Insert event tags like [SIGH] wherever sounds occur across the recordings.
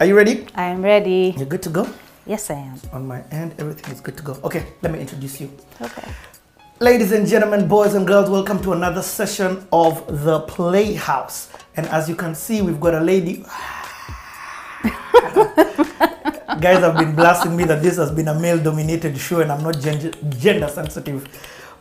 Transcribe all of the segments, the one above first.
Are you ready? I am ready. You're good to go? Yes, I am. On my end, everything is good to go. Okay, let me introduce you. Okay. Ladies and gentlemen, boys and girls, welcome to another session of The Playhouse. And as you can see, we've got a lady. [LAUGHS] Guys have been blasting me that this has been a male dominated show and I'm not gender, gender sensitive.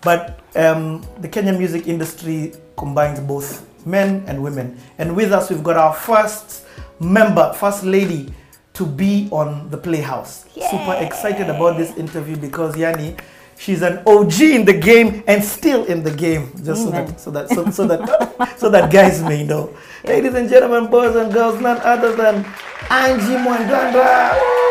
But um, the Kenyan music industry combines both men and women. And with us, we've got our first member, first lady to be on the Playhouse. Super excited about this interview because Yani, she's an OG in the game and still in the game. Just so that so that so, so that [LAUGHS] so that guys may know. Ladies and gentlemen, boys and girls, none other than Angie Mwandanda.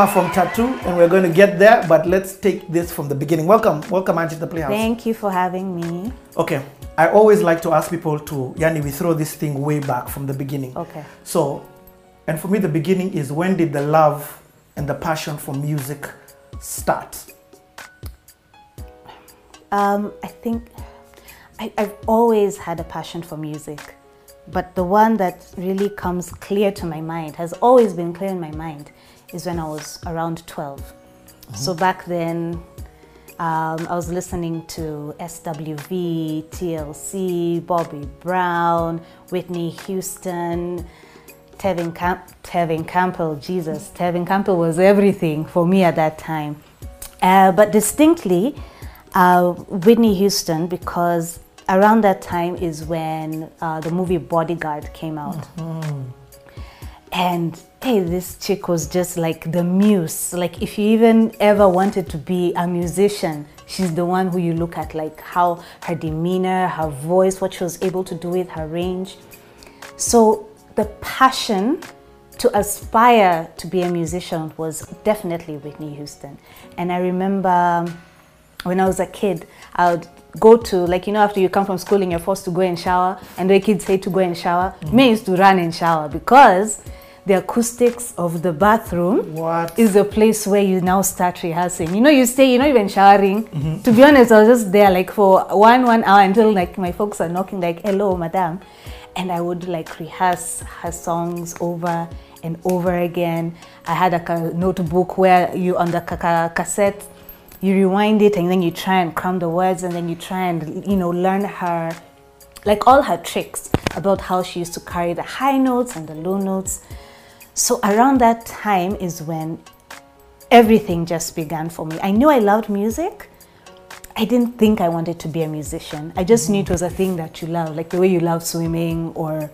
You may know her from Tattoo, and we're going to get there, but let's take this from the beginning. Welcome, welcome, Angie, to the Playhouse. Thank you for having me. Okay, I always like to ask people to, Yani, we throw this thing way back from the beginning. Okay. So, and for me, the beginning is when did the love and the passion for music start? Um, I think I, I've always had a passion for music, but the one that really comes clear to my mind, has always been clear in my mind, is when I was around 12. So back then, um, I was listening to SWV, TLC, Bobby Brown, Whitney Houston, Tevin, Camp- Tevin Campbell, Jesus, Tevin Campbell was everything for me at that time. Uh, but distinctly, uh, Whitney Houston, because around that time is when uh, the movie Bodyguard came out. And hey, this chick was just like the muse. Like, if you even ever wanted to be a musician, she's the one who you look at, like how her demeanor, her voice, what she was able to do with her range. So, the passion to aspire to be a musician was definitely Whitney Houston. And I remember um, when I was a kid, I would go to, like, you know, after you come from school and you're forced to go and shower, and the kids say to go and shower, mm-hmm. me used to run and shower because the acoustics of the bathroom What? is a place where you now start rehearsing. You know, you stay, you're not even showering. Mm-hmm. To be honest, I was just there like for one, one hour until like my folks are knocking like, hello, madam. And I would like rehearse her songs over and over again. I had like a notebook where you on the ca- ca- cassette, you rewind it and then you try and cram the words and then you try and, you know, learn her, like all her tricks about how she used to carry the high notes and the low notes. So around that time is when everything just began for me. I knew I loved music. I didn't think I wanted to be a musician. I just knew it was a thing that you love, like the way you love swimming or,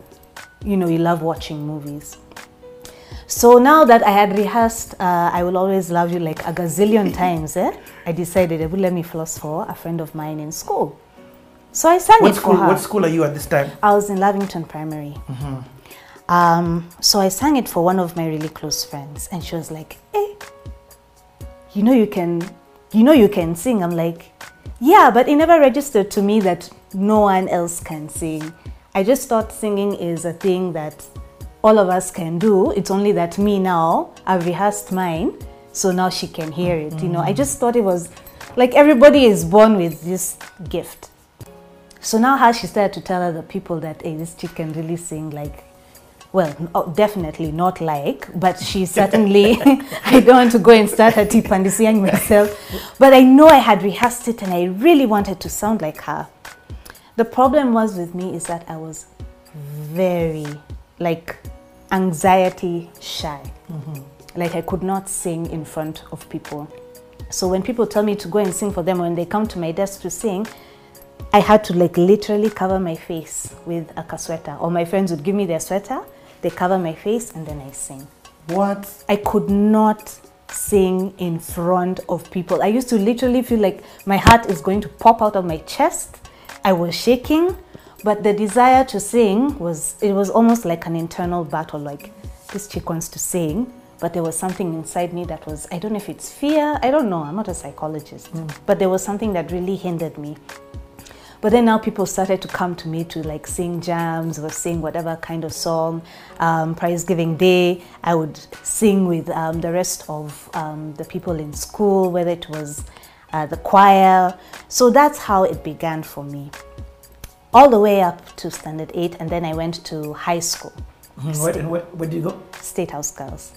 you know, you love watching movies. So now that I had rehearsed uh, I Will Always Love You like a gazillion [LAUGHS] times, eh, I decided I would let me floss for a friend of mine in school. So I sang What it for her. what school are you at this time? I was in Lavington Primary. Um, so I sang it for one of my really close friends, and she was like, "Hey, you know you can, you know you can sing." I'm like, "Yeah," but it never registered to me that no one else can sing. I just thought singing is a thing that all of us can do. It's only that me now I've rehearsed mine, so now she can hear it. You know, I just thought it was like everybody is born with this gift. So now how she started to tell other people that hey, this chick can really sing like well, oh, definitely not like, but she certainly, [LAUGHS] I don't want to go and start a tipandisiang myself, but I know I had rehearsed it and I really wanted to sound like her. The problem was with me is that I was very like anxiety shy. Mm-hmm. Like I could not sing in front of people. So when people tell me to go and sing for them, when they come to my desk to sing, I had to like literally cover my face with a sweater, Or my friends would give me their sweater, they cover my face, and then I sing. What? I could not sing in front of people. I used to literally feel like my heart is going to pop out of my chest. I was shaking, but the desire to sing was it was almost like an internal battle like this chick wants to sing, but there was something inside me that was I don't know if it's fear, I don't know, I'm not a psychologist, mm. but there was something that really hindered me. But then now people started to come to me to like sing jams or sing whatever kind of song. Um, Prize Giving Day, I would sing with um, the rest of um, the people in school, whether it was uh, the choir. So that's how it began for me. All the way up to standard eight, and then I went to high school, Mhm. Where, and where, where do you go? State House Girls.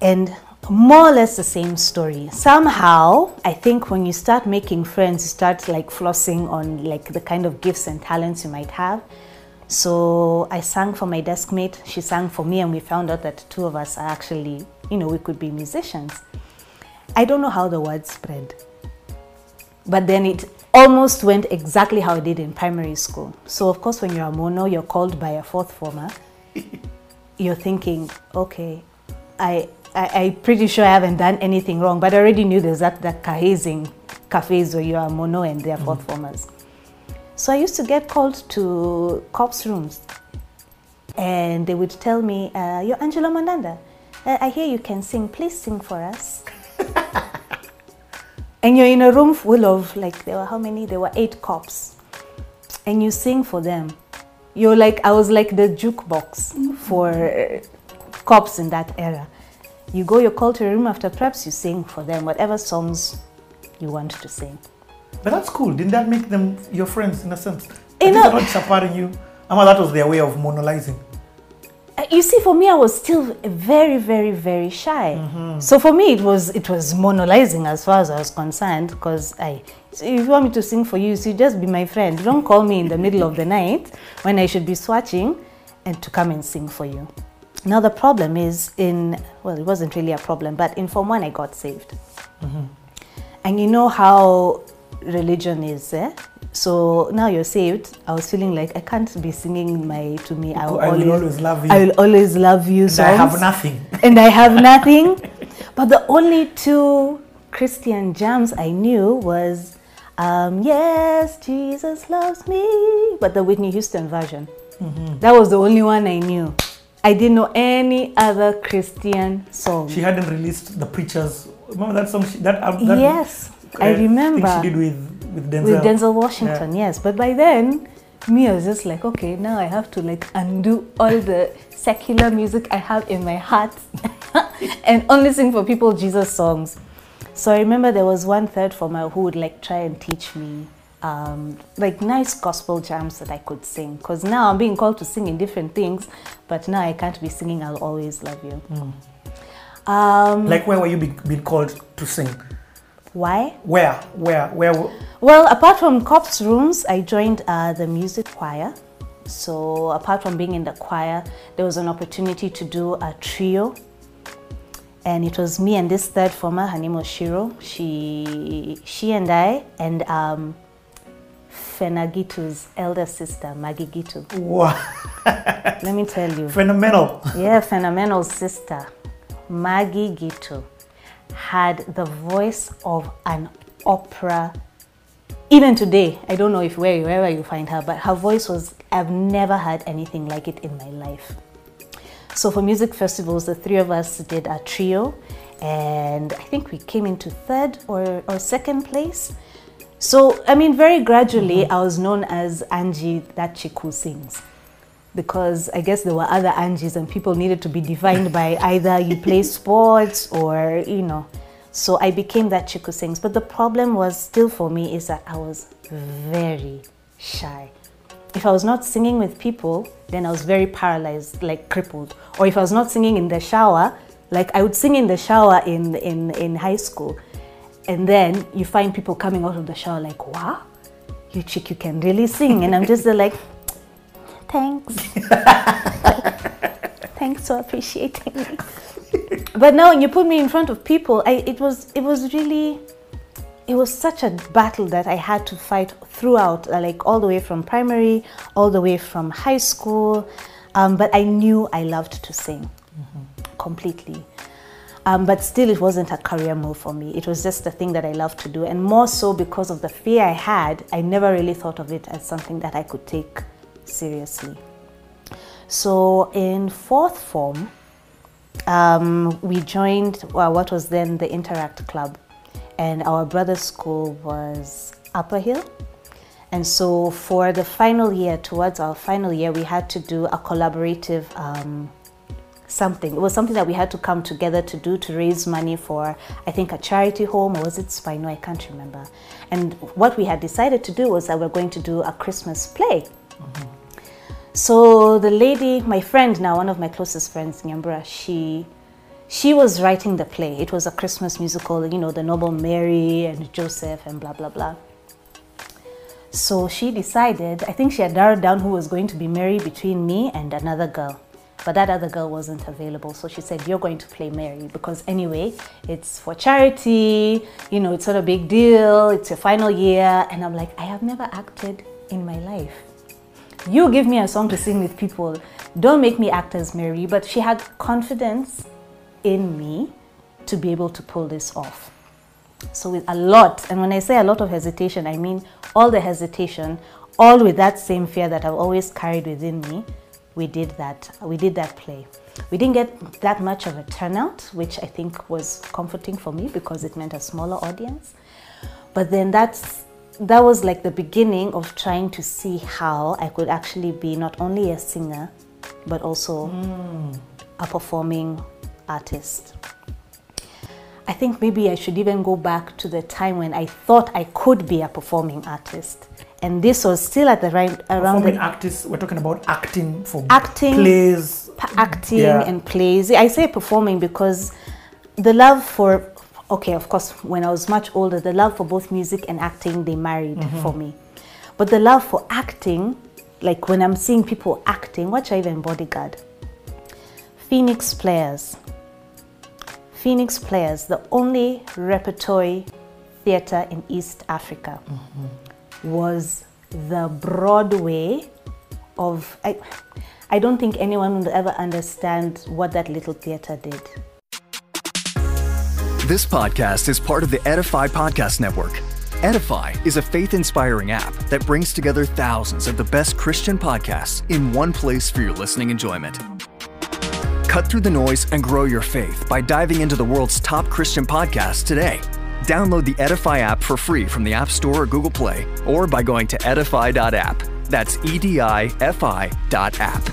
And more or less the same story. Somehow, I think when you start making friends, you start like flossing on like the kind of gifts and talents you might have. So I sang for my desk mate, she sang for me, and we found out that two of us are actually, you know, we could be musicians. I don't know how the word spread, but then it almost went exactly how it did in primary school. So, of course, when you're a mono, you're called by a fourth former [LAUGHS] you're thinking, okay, I, I I'm pretty sure I haven't done anything wrong, but I already knew there's that that kahazing cafes where you are mono and they're fourth formers. So I used to get called to cops rooms, and they would tell me, uh, "You're Angela Mwandanda. Uh, I hear you can sing. Please sing for us." [LAUGHS] and you're in a room full of like there were how many? There were eight cops, and you sing for them you're like I was like the jukebox for uh, cops in that era. You go, you're called to a room after preps, you sing for them whatever songs you want to sing. But that's cool. Didn't that make them your friends in a sense? You know- they're not chaparing you. Ama, that was their way of monolizing. Uh, You see, for me, I was still very, very, very shy. So for me, it was it was monolizing as far as I was concerned. Because I, so if you want me to sing for you, so you just be my friend. Don't call me in the middle of the night when I should be swatching, and to come and sing for you. Now the problem is in well, it wasn't really a problem, but in Form One, I got saved. And you know how religion is, eh? So now you're saved. I was feeling like I can't be singing my to me. I will, I will always, always love you. I will always love you. And I have nothing. and I have [LAUGHS] nothing. But the only two Christian jams I knew was um, Yes, Jesus loves me, but the Whitney Houston version. Mm-hmm. That was the only one I knew. I didn't know any other Christian song. She hadn't released the preachers. Remember that song? She, that, uh, that yes, I uh, remember. Thing she did with with Denzel. with Denzel Washington, yes. But by then, me I was just like, okay, now I have to like undo all the secular music I have in my heart [LAUGHS] and only sing for people Jesus songs. So I remember there was one third former who would like try and teach me um, like nice gospel jams that I could sing. Because now I'm being called to sing in different things, but now I can't be singing I'll always love you. Um, Like where were you being, being called to sing? why? Where? Where? Where? Well, apart from cops rooms, I joined uh, the music choir. So apart from being in the choir, there was an opportunity to do a trio. And it was me and this third former, her name was Shiro. She, she and I, and um, Fena Gitu's elder sister, Maggie Gitu. Wow. Let me tell you. Phenomenal. Yeah, phenomenal sister, Maggie Gitu, had the voice of an opera. Even today, I don't know if where, wherever you find her, but her voice was, I've never heard anything like it in my life. So for music festivals, the three of us did a trio, and I think we came into third or, or second place. So, I mean, very gradually, mm-hmm. I was known as Angie, that chick who sings because I guess there were other Angies and people needed to be defined by [LAUGHS] either you play sports or, you know. So I became that chick who sings. But the problem was still for me is that I was very shy. If I was not singing with people, then I was very paralyzed, like crippled. Or if I was not singing in the shower, like I would sing in the shower in, in, in high school. And then you find people coming out of the shower like, wow, you chick, you can really sing. And I'm just like, thanks. [LAUGHS] thanks for appreciating me. but now when you put me in front of people, I, it was it was really it was such a battle that I had to fight throughout, uh, like all the way from primary, all the way from high school. Um, but I knew I loved to sing completely. Um, but still, it wasn't a career move for me. It was just a thing that I loved to do. And more so because of the fear I had, I never really thought of it as something that I could take seriously. So in fourth form, um, we joined well, what was then the Interact Club, and our brother school was Upper Hill. And so for the final year, towards our final year, we had to do a collaborative um, something. It was something that we had to come together to do to raise money for, I think, a charity home, or was it Spino? I can't remember. And what we had decided to do was that we're going to do a Christmas play. Mm-hmm. So the lady, my friend now, one of my closest friends, Nyambura, she she was writing the play. It was a Christmas musical, you know, the noble Mary and Joseph and blah blah blah. So she decided, I think she had narrowed down who was going to be Mary between me and another girl. But that other girl wasn't available. So she said, You're going to play Mary because anyway, it's for charity, you know, it's not a big deal, it's your final year. And I'm like, I have never acted in my life. You give me a song to sing with people. Don't make me act as Mary. But she had confidence in me to be able to pull this off. So with a lot, and when I say a lot of hesitation, I mean all the hesitation, all with that same fear that I've always carried within me. We did that. We did that play. We didn't get that much of a turnout, which I think was comforting for me because it meant a smaller audience. But then that's that was like the beginning of trying to see how I could actually be not only a singer, but also hmm. a performing artist. I think maybe I should even go back to the time when I thought I could be a performing artist. And this was still at the right around Performing the artists, we're talking about acting for Acting. plays. acting Yeah. and plays. I say performing because the love for okay, of course, when I was much older, the love for both music and acting they married mm-hmm. for me. But the love for acting, like when I'm seeing people acting, watch I even bodyguard. Phoenix players. Phoenix players, the only repertory theater in East Africa mm-hmm. Was the Broadway of I, I don't think anyone would ever understand what that little theater did. This podcast is part of the Edify Podcast Network. Edify is a faith inspiring app that brings together thousands of the best Christian podcasts in one place for your listening enjoyment. Cut through the noise and grow your faith by diving into the world's top Christian podcasts today. Download the Edify app for free from the App Store or Google Play, or by going to edify.app. That's E D I F I dot app.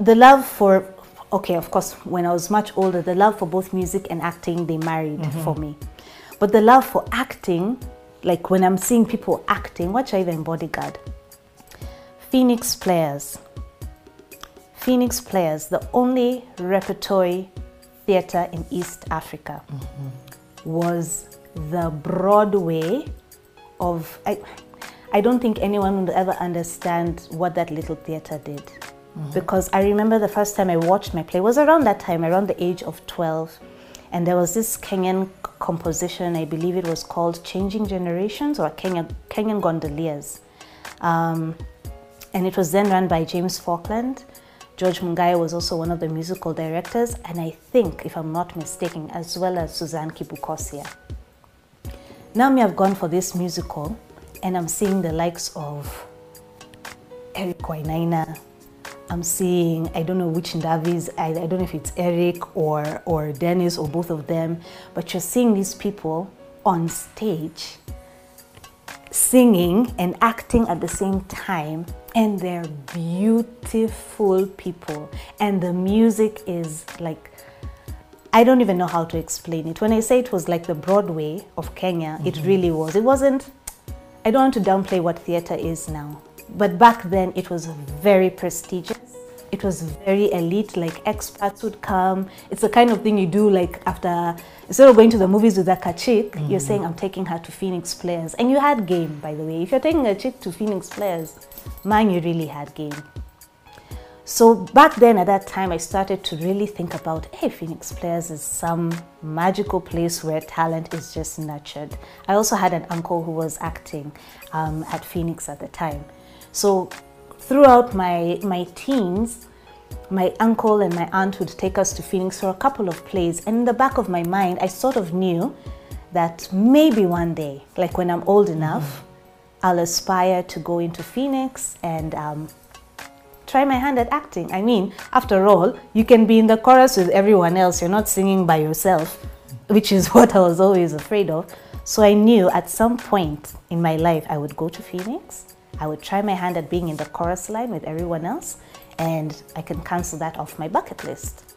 The love for okay, of course, when I was much older, the love for both music and acting they married mm-hmm. for me. But the love for acting, like when I'm seeing people acting, watch I even bodyguard. Phoenix players. Phoenix players, the only repertory theater in East Africa, was the Broadway of. I, I don't think anyone would ever understand what that little theater did. Because I remember the first time I watched my play was around that time, around the age of 12. And there was this Kenyan composition, I believe it was called Changing Generations or Kenyan, Kenyan Gondoliers. Um, and it was then run by James Falkland. George Mungai was also one of the musical directors, and I think, if I'm not mistaken, as well as Suzanne Kibukosia. Now, me, I've gone for this musical, and I'm seeing the likes of Eric Wainaina. I'm seeing, I don't know which Ndavis, I, I don't know if it's Eric or, or Dennis or both of them, but you're seeing these people on stage singing and acting at the same time and they're beautiful people and the music is like I don't even know how to explain it. When I say it was like the Broadway of Kenya, it mm-hmm. really was. It wasn't I don't want to downplay what theater is now, but back then it was very prestigious. It was very elite, like expats would come. It's the kind of thing you do like after, instead of going to the movies with a chick, you're saying, I'm taking her to Phoenix Players. And you had game, by the way. If you're taking a chick to Phoenix Players, man, you really had game. So back then, at that time, I started to really think about, hey, Phoenix Players is some magical place where talent is just nurtured. I also had an uncle who was acting um, at Phoenix at the time. So throughout my my teens, my uncle and my aunt would take us to Phoenix for a couple of plays, and in the back of my mind, I sort of knew that maybe one day, like when I'm old enough, I'll aspire to go into Phoenix and um, try my hand at acting. I mean, after all, you can be in the chorus with everyone else. You're not singing by yourself, which is [LAUGHS] what I was always afraid of. So I knew at some point in my life I would go to Phoenix. I would try my hand at being in the chorus line with everyone else, and I can cancel that off my bucket list.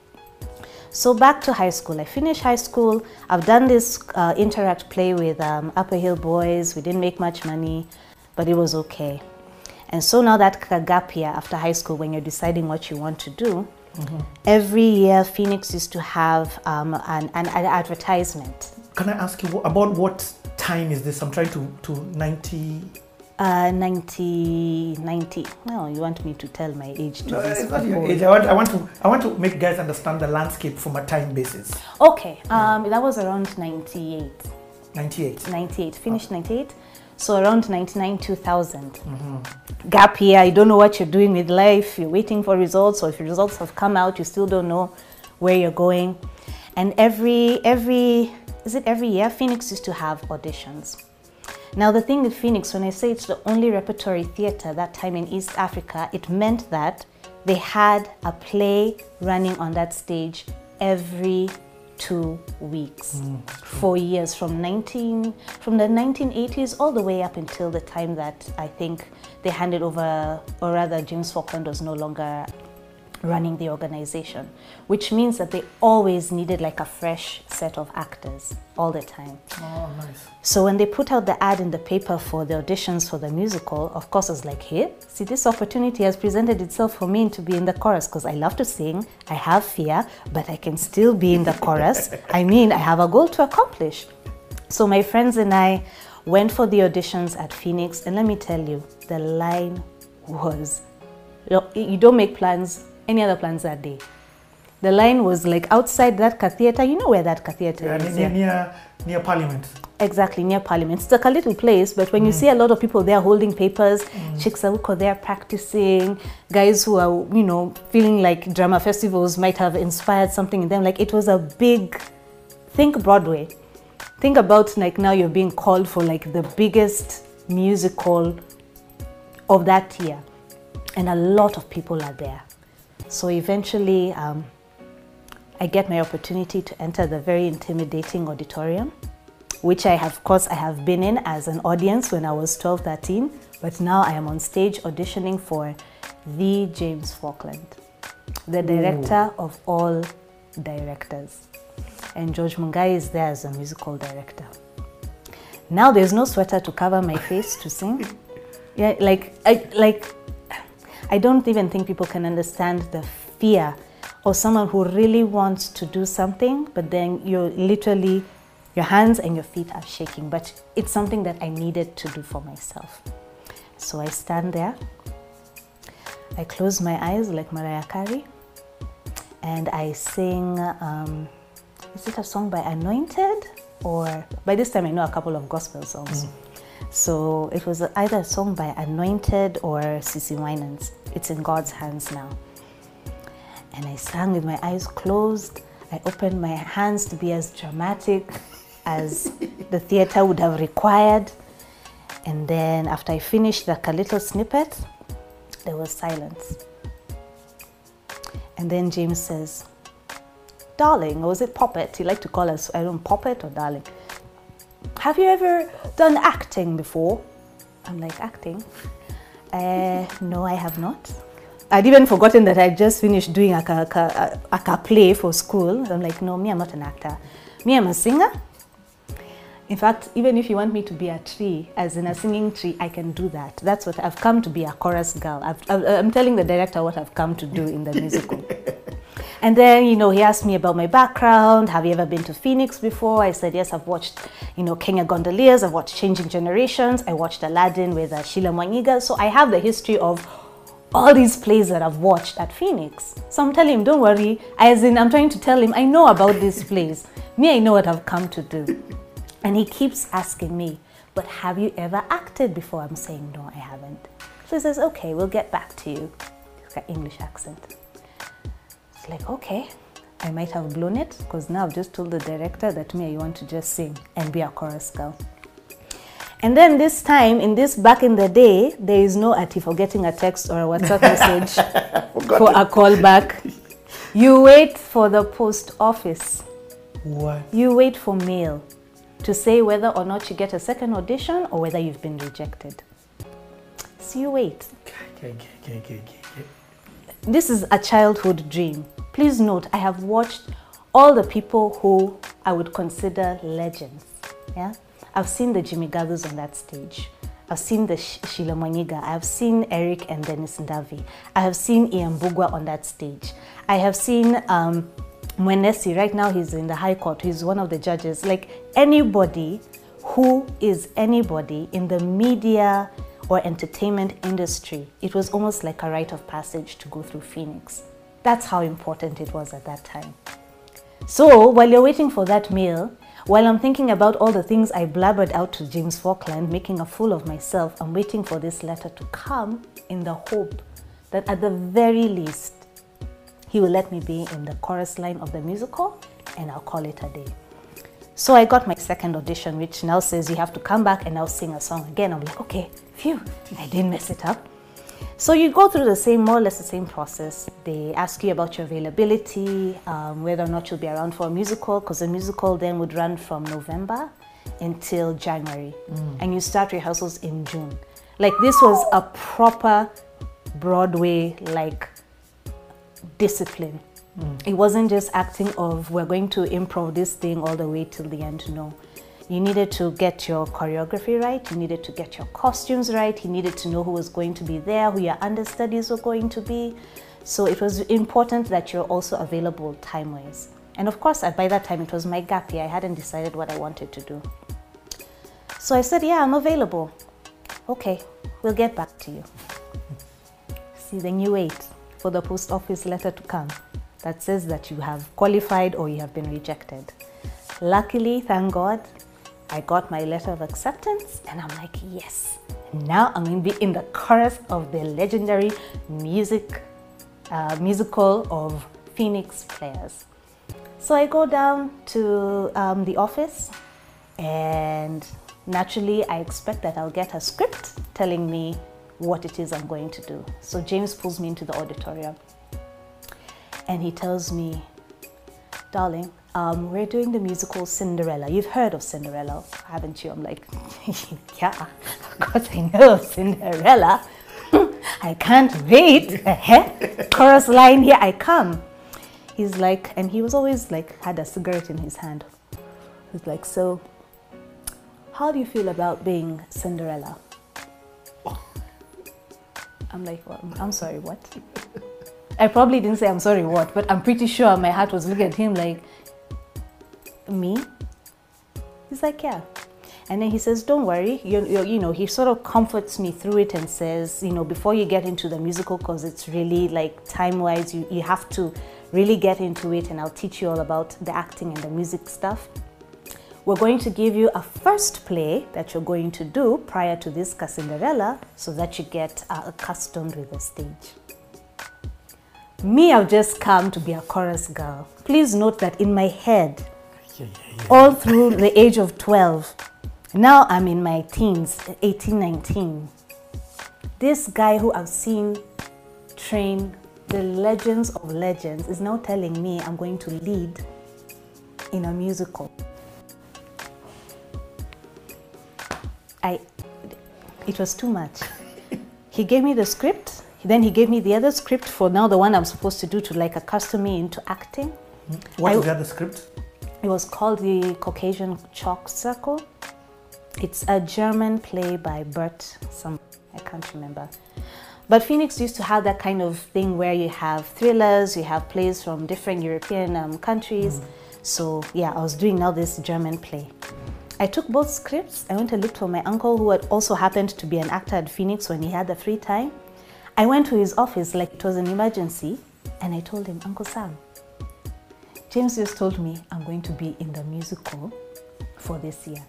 So back to high school. I finished high school. I've done this uh, interact play with um, Upper Hill Boys. We didn't make much money, but it was okay. And so now that gap year after high school, when you're deciding what you want to do, every year Phoenix used to have um, an, an, an advertisement. Can I ask you about what time is this? I'm trying to to 90. Uh, 90, 90. No, you want me to tell my age to No, this it's not your age. I want, I want to I want to make guys understand the landscape from a time basis. Okay, um, that was around 98. 98. 98, finished 98. So around 99, 2000. Gap year, you don't know what you're doing with life. You're waiting for results, or if your results have come out, you still don't know where you're going. And every every is it every year Phoenix used to have auditions. Now the thing with Phoenix, when I say it's the only repertory theater that time in East Africa, it meant that they had a play running on that stage every two weeks mm, for years from 19 from the 1980s all the way up until the time that I think they handed over or rather James Falkland was no longer running the organization which means that they always needed like a fresh set of actors all the time Oh, nice. so when they put out the ad in the paper for the auditions for the musical, of course I was like, hey, see this opportunity has presented itself for me to be in the chorus because I love to sing, I have fear, but I can still be in the chorus. [LAUGHS] I mean, I have a goal to accomplish. So my friends and I went for the auditions at Phoenix and let me tell you, the line was, you don't make plans, any other plans that day. The line was like outside that theater. You know where that theater Yeah, is? near, near near Parliament. Exactly, near Parliament. It's like a little place, but when you mm. see a lot of people there holding papers, mm. chicks are who are there practicing, guys who are, you know, feeling like drama festivals might have inspired something in them. Like it was a big, think Broadway. Think about like now you're being called for like the biggest musical of that year, and a lot of people are there. So eventually, um, I get my opportunity to enter the very intimidating auditorium, which I have, of course, I have been in as an audience when I was 12, 13, but now I am on stage auditioning for the James Falkland, the director of all directors. And George Mungai is there as a musical director. Now there's no sweater to cover my face to sing. [LAUGHS] Yeah, like I like I don't even think people can understand the fear of someone who really wants to do something, but then you're literally, your hands and your feet are shaking. But it's something that I needed to do for myself. So I stand there, I close my eyes like Mariah Carey, and I sing. Um, is it a song by Anointed? Or by this time I know a couple of gospel songs. So it was either a song by Anointed or Cece Winans. It's in God's hands now. And I sang with my eyes closed. I opened my hands to be as dramatic as the theater would have required. And then after I finished like a little snippet, there was silence. And then James says, Darling, or was it Poppet? He liked to call us, I don't Poppet or Darling. Have you ever done acting before? I'm like, acting? Uh, [LAUGHS] no, I have not. I'd even forgotten that I just finished doing a, a, a, a, play for school. I'm like, no, me, I'm not an actor. Me, I'm a singer. In fact, even if you want me to be a tree, as in a singing tree, I can do that. That's what I've come to be a chorus girl. I've, I'm telling the director what I've come to do in the musical. [LAUGHS] And then, you know, he asked me about my background. Have you ever been to Phoenix before? I said, yes, I've watched, you know, Kenya Gondoliers. I've watched Changing Generations. I watched Aladdin with uh, Sheila. So I have the history of all these plays that I've watched at Phoenix. So I'm telling him, don't worry. As in, I'm trying to tell him, I know about these plays. Me, I know what I've come to do. And he keeps asking me, but have you ever acted before? I'm saying, no, I haven't. So he says, okay, we'll get back to you. He's got English accent. Like, okay, I might have blown it because now I've just told the director that me, I want to just sing and be a chorus girl. And then this time, in this back in the day, there is no ati for getting a text or a WhatsApp [LAUGHS] message for a call back. You wait for the post office. What? You wait for mail to say whether or not you get a second audition or whether you've been rejected. So you wait. Okay, okay, okay, okay, okay. This is a childhood dream. Please note, I have watched all the people who I would consider legends. Yeah, I've seen the Jimmy Gathus on that stage. I've seen the Sh- Sheila Mwanyigha. I've seen Eric and Dennis Ndavi. I have seen Ian Mbugua on that stage. I have seen um, Mwenesi. Right now, he's in the High Court. He's one of the judges. Like anybody who is anybody in the media or entertainment industry, it was almost like a rite of passage to go through Phoenix. That's how important it was at that time. So while you're waiting for that mail, while I'm thinking about all the things I blabbered out to James Falkland, making a fool of myself, I'm waiting for this letter to come in the hope that at the very least, he will let me be in the chorus line of the musical and I'll call it a day. So I got my second audition, which now says you have to come back and now sing a song again. I'm like, okay, phew, I didn't mess it up. So you go through the same, more or less the same process. They ask you about your availability, um, whether or not you'll be around for a musical, because the musical then would run from November until January, and you start rehearsals in June. Like this was a proper Broadway like discipline. It wasn't just acting of we're going to improv this thing all the way till the end. No. You needed to get your choreography right, you needed to get your costumes right, you needed to know who was going to be there, who your understudies were going to be. So it was important that you're also available time wise. And of course, by that time, it was my gap year. I hadn't decided what I wanted to do. So I said, Yeah, I'm available. Okay, we'll get back to you. [LAUGHS] See, then you wait for the post office letter to come that says that you have qualified or you have been rejected. Luckily, thank God, I got my letter of acceptance and I'm like, yes, now I'm going to be in the chorus of the legendary music uh, musical of Phoenix Players. So I go down to um, the office and naturally I expect that I'll get a script telling me what it is I'm going to do. So James pulls me into the auditorium and he tells me, darling, um, we're doing the musical Cinderella. You've heard of Cinderella, haven't you? I'm like, [LAUGHS] yeah, of course I know Cinderella. [COUGHS] I can't wait. [LAUGHS] Eh? Chorus line, here I come. He's like, and he was always like, had a cigarette in his hand. He's like, so, how do you feel about being Cinderella? I'm like, well, I'm sorry, what? [LAUGHS] I probably didn't say I'm sorry, what, but I'm pretty sure my heart was looking at him like, me? He's like, yeah. And then he says, don't worry, you, you, you know, he sort of comforts me through it and says, you know, before you get into the musical, because it's really like time wise, you, you have to really get into it, and I'll teach you all about the acting and the music stuff. We're going to give you a first play that you're going to do prior to this Cinderella so that you get uh, accustomed with the stage. Me, I've just come to be a chorus girl. Please note that in my head. All through the age of 12, now I'm in my teens, 18, 19. This guy who I've seen train the legends of legends is now telling me I'm going to lead in a musical. I, it was too much. he gave me the script, then he gave me the other script for now the one I'm supposed to do to like accustom me into acting. What I- is the other script? It was called the Caucasian Chalk Circle. It's a German play by Bert, some I can't remember. But Phoenix used to have that kind of thing where you have thrillers, you have plays from different European um, countries. So yeah, I was doing now this German play. I took both scripts. I went and looked for my uncle, who had also happened to be an actor at Phoenix when he had the free time. I went to his office like it was an emergency, and I told him, Uncle Sam, James just told me I'm going to be in the musical for this year.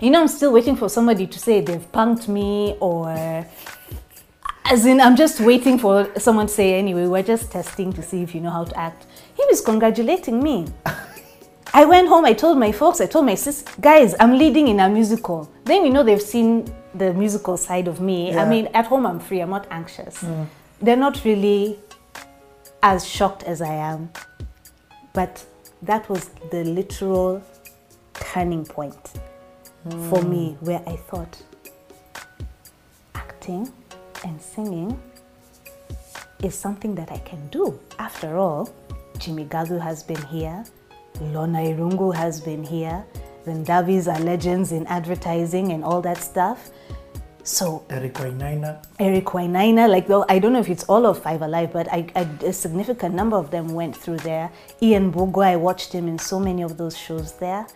You know, I'm still waiting for somebody to say they've punked me or. As in, I'm just waiting for someone to say, anyway, we're just testing to see if you know how to act. He was congratulating me. [LAUGHS] I went home, I told my folks, I told my sis, guys, I'm leading in a musical. Then you know they've seen the musical side of me. Yeah. I mean, at home I'm free, I'm not anxious. Mm. They're not really as shocked as I am. But that was the literal turning point for me hmm. where I thought acting and singing is something that I can do. After all, Jimmy Gathu has been here, Lorna Irungu has been here, the Ndavis are legends in advertising and all that stuff. So Eric Wainaina. Eric Wainaina, like though I don't know if it's all of Five Alive, but I, I, a significant number of them went through there. Ian Bogo, I watched him in so many of those shows there.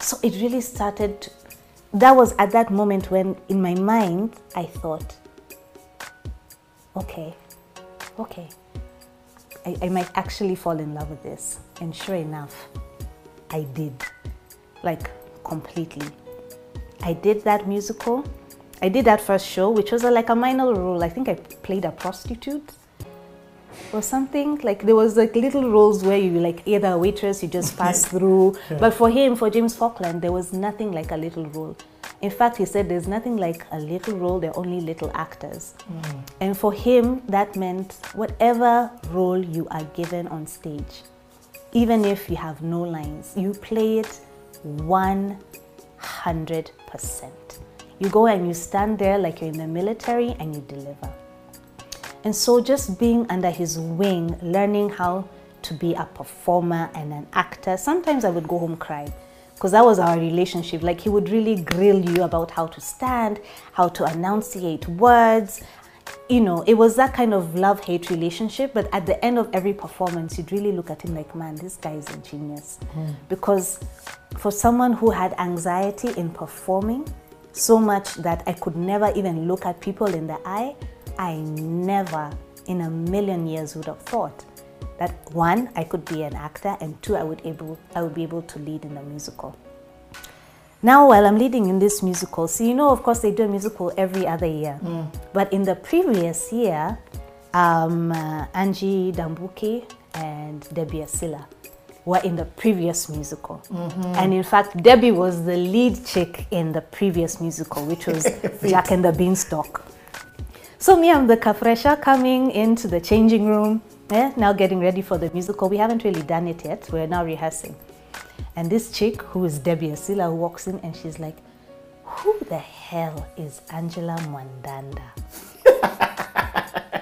So it really started. That was at that moment when, in my mind, I thought, okay, okay, I, I might actually fall in love with this. And sure enough, I did, like completely. I did that musical. I did that first show, which was a, like a minor role. I think I played a prostitute or something. Like there was like little roles where you like either a waitress, you just pass through. But for him, for James Falkland, there was nothing like a little role. In fact, he said there's nothing like a little role, they're only little actors. Hmm. And for him, that meant whatever role you are given on stage, even if you have no lines, you play it 100%. You go and you stand there like you're in the military and you deliver. And so, just being under his wing, learning how to be a performer and an actor, sometimes I would go home crying because that was our relationship. Like, he would really grill you about how to stand, how to enunciate words. You know, it was that kind of love hate relationship. But at the end of every performance, you'd really look at him like, man, this guy is a genius. Mm. Because for someone who had anxiety in performing, so much that I could never even look at people in the eye, I never in a million years would have thought that one, I could be an actor, and two, I would able I would be able to lead in a musical. Now, while I'm leading in this musical, so you know, of course, they do a musical every other year. But in the previous year, um, uh, Angie Dambuki and Debbie Asila were in the previous musical. And in fact, Debbie was the lead chick in the previous musical, which was [LAUGHS] Jack and the Beanstalk. So me, I'm the kafresha coming into the changing room, eh, now getting ready for the musical. We haven't really done it yet. We're now rehearsing. And this chick, who is Debbie Asila, walks in and she's like, who the hell is Angela Mwandanda? [LAUGHS]